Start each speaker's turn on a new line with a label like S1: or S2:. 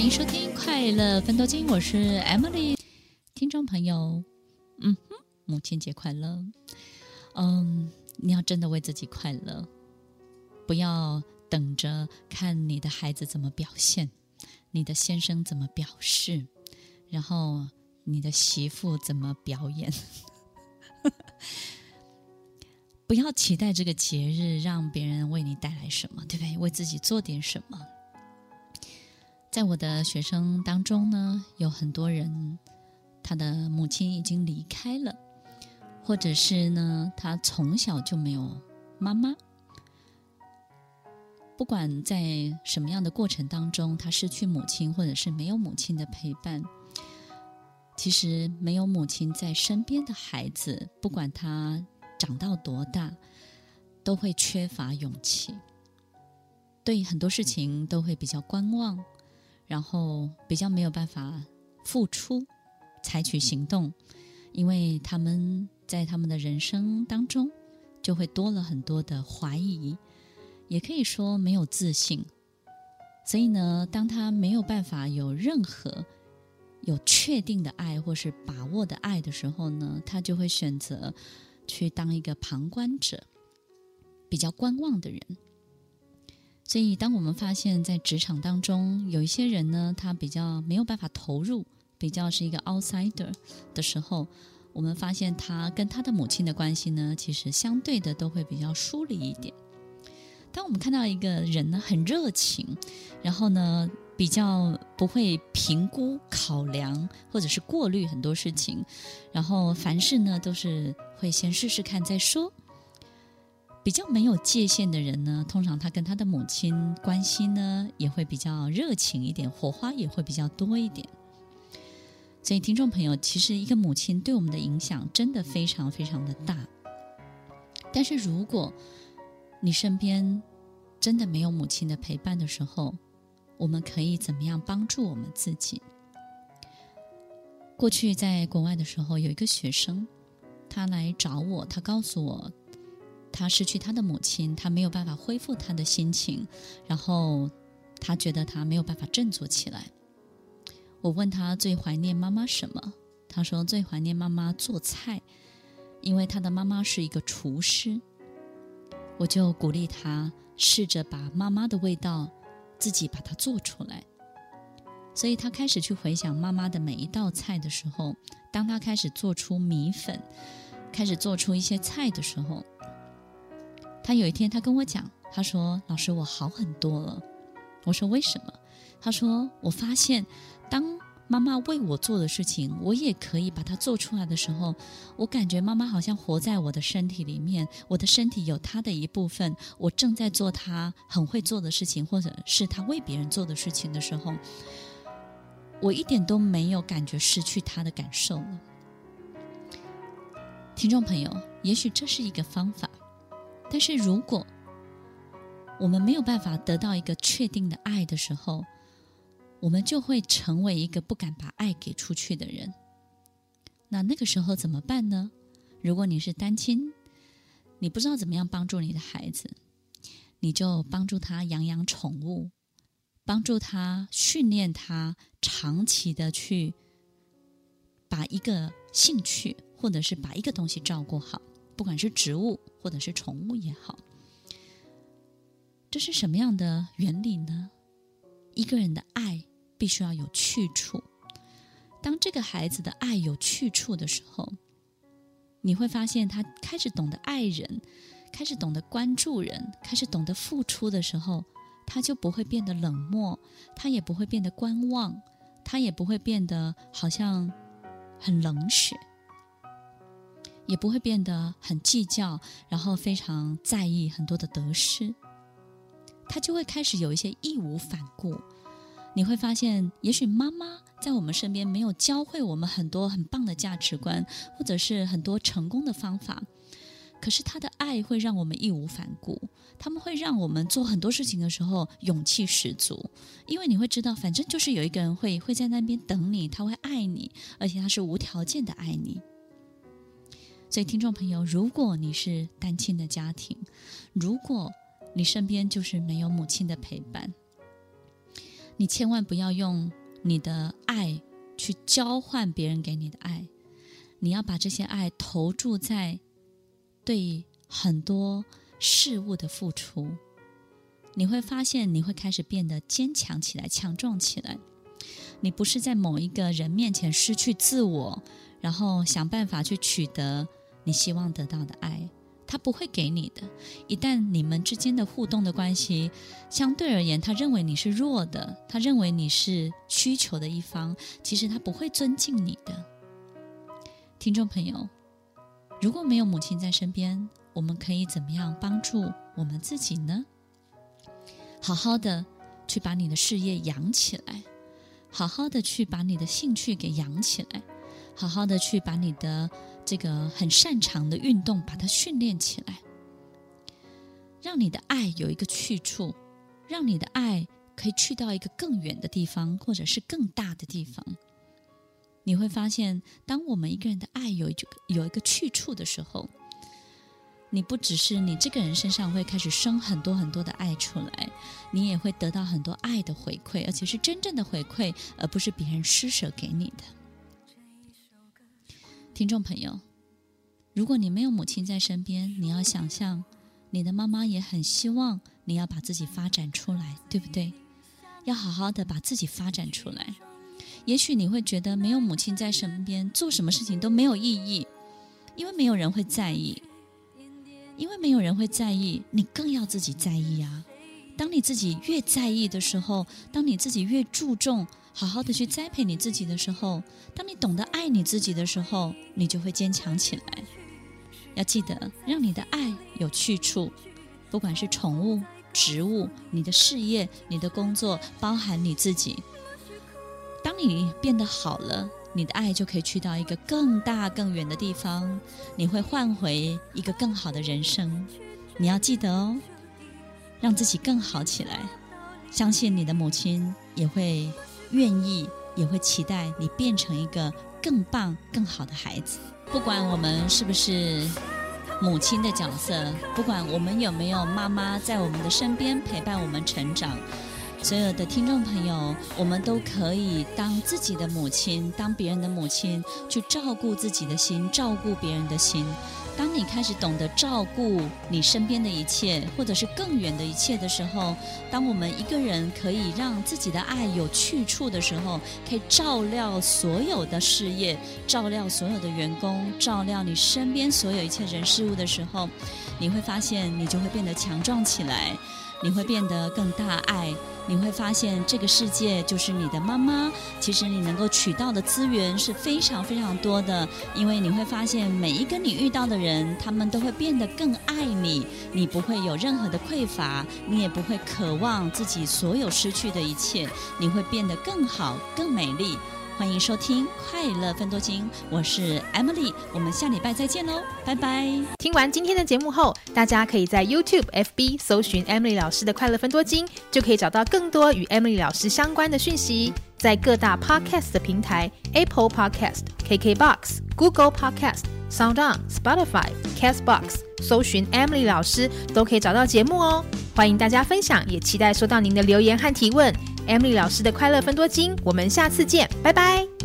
S1: 欢迎收听《快乐奋斗经》，我是 Emily。听众朋友，嗯哼，母亲节快乐！嗯，你要真的为自己快乐，不要等着看你的孩子怎么表现，你的先生怎么表示，然后你的媳妇怎么表演。不要期待这个节日让别人为你带来什么，对不对？为自己做点什么。在我的学生当中呢，有很多人，他的母亲已经离开了，或者是呢，他从小就没有妈妈。不管在什么样的过程当中，他失去母亲，或者是没有母亲的陪伴，其实没有母亲在身边的孩子，不管他长到多大，都会缺乏勇气，对很多事情都会比较观望。然后比较没有办法付出、采取行动，因为他们在他们的人生当中就会多了很多的怀疑，也可以说没有自信。所以呢，当他没有办法有任何有确定的爱或是把握的爱的时候呢，他就会选择去当一个旁观者，比较观望的人。所以，当我们发现，在职场当中有一些人呢，他比较没有办法投入，比较是一个 outsider 的时候，我们发现他跟他的母亲的关系呢，其实相对的都会比较疏离一点。当我们看到一个人呢，很热情，然后呢，比较不会评估、考量或者是过滤很多事情，然后凡事呢都是会先试试看再说。比较没有界限的人呢，通常他跟他的母亲关系呢也会比较热情一点，火花也会比较多一点。所以，听众朋友，其实一个母亲对我们的影响真的非常非常的大。但是，如果你身边真的没有母亲的陪伴的时候，我们可以怎么样帮助我们自己？过去在国外的时候，有一个学生，他来找我，他告诉我。他失去他的母亲，他没有办法恢复他的心情，然后他觉得他没有办法振作起来。我问他最怀念妈妈什么？他说最怀念妈妈做菜，因为他的妈妈是一个厨师。我就鼓励他试着把妈妈的味道自己把它做出来。所以他开始去回想妈妈的每一道菜的时候，当他开始做出米粉，开始做出一些菜的时候。他有一天，他跟我讲，他说：“老师，我好很多了。”我说：“为什么？”他说：“我发现，当妈妈为我做的事情，我也可以把它做出来的时候，我感觉妈妈好像活在我的身体里面，我的身体有她的一部分，我正在做她很会做的事情，或者是她为别人做的事情的时候，我一点都没有感觉失去她的感受了。”听众朋友，也许这是一个方法。但是，如果我们没有办法得到一个确定的爱的时候，我们就会成为一个不敢把爱给出去的人。那那个时候怎么办呢？如果你是单亲，你不知道怎么样帮助你的孩子，你就帮助他养养宠物，帮助他训练他长期的去把一个兴趣或者是把一个东西照顾好。不管是植物或者是宠物也好，这是什么样的原理呢？一个人的爱必须要有去处。当这个孩子的爱有去处的时候，你会发现他开始懂得爱人，开始懂得关注人，开始懂得付出的时候，他就不会变得冷漠，他也不会变得观望，他也不会变得好像很冷血。也不会变得很计较，然后非常在意很多的得失，他就会开始有一些义无反顾。你会发现，也许妈妈在我们身边没有教会我们很多很棒的价值观，或者是很多成功的方法，可是他的爱会让我们义无反顾。他们会让我们做很多事情的时候勇气十足，因为你会知道，反正就是有一个人会会在那边等你，他会爱你，而且他是无条件的爱你。所以，听众朋友，如果你是单亲的家庭，如果你身边就是没有母亲的陪伴，你千万不要用你的爱去交换别人给你的爱，你要把这些爱投注在对很多事物的付出，你会发现你会开始变得坚强起来、强壮起来。你不是在某一个人面前失去自我，然后想办法去取得你希望得到的爱。他不会给你的。一旦你们之间的互动的关系相对而言，他认为你是弱的，他认为你是需求的一方，其实他不会尊敬你的。听众朋友，如果没有母亲在身边，我们可以怎么样帮助我们自己呢？好好的去把你的事业养起来，好好的去把你的兴趣给养起来，好好的去把你的。这个很擅长的运动，把它训练起来，让你的爱有一个去处，让你的爱可以去到一个更远的地方，或者是更大的地方。你会发现，当我们一个人的爱有一个有一个去处的时候，你不只是你这个人身上会开始生很多很多的爱出来，你也会得到很多爱的回馈，而且是真正的回馈，而不是别人施舍给你的。听众朋友，如果你没有母亲在身边，你要想象，你的妈妈也很希望你要把自己发展出来，对不对？要好好的把自己发展出来。也许你会觉得没有母亲在身边，做什么事情都没有意义，因为没有人会在意，因为没有人会在意，你更要自己在意啊。当你自己越在意的时候，当你自己越注重。好好的去栽培你自己的时候，当你懂得爱你自己的时候，你就会坚强起来。要记得，让你的爱有去处，不管是宠物、植物、你的事业、你的工作，包含你自己。当你变得好了，你的爱就可以去到一个更大、更远的地方，你会换回一个更好的人生。你要记得哦，让自己更好起来。相信你的母亲也会。愿意也会期待你变成一个更棒、更好的孩子。不管我们是不是母亲的角色，不管我们有没有妈妈在我们的身边陪伴我们成长，所有的听众朋友，我们都可以当自己的母亲，当别人的母亲，去照顾自己的心，照顾别人的心。当你开始懂得照顾你身边的一切，或者是更远的一切的时候，当我们一个人可以让自己的爱有去处的时候，可以照料所有的事业，照料所有的员工，照料你身边所有一切人事物的时候，你会发现你就会变得强壮起来，你会变得更大爱。你会发现，这个世界就是你的妈妈。其实你能够取到的资源是非常非常多的，因为你会发现，每一个你遇到的人，他们都会变得更爱你。你不会有任何的匮乏，你也不会渴望自己所有失去的一切。你会变得更好、更美丽。欢迎收听《快乐分多金》，我是 Emily，我们下礼拜再见喽，拜拜。
S2: 听完今天的节目后，大家可以在 YouTube、FB 搜寻 Emily 老师的《快乐分多金》，就可以找到更多与 Emily 老师相关的讯息。在各大 Podcast 的平台，Apple Podcast、KKBox、Google Podcast、SoundOn、Spotify、Castbox，搜寻 Emily 老师都可以找到节目哦。欢迎大家分享，也期待收到您的留言和提问。Emily 老师的快乐分多金，我们下次见，拜拜。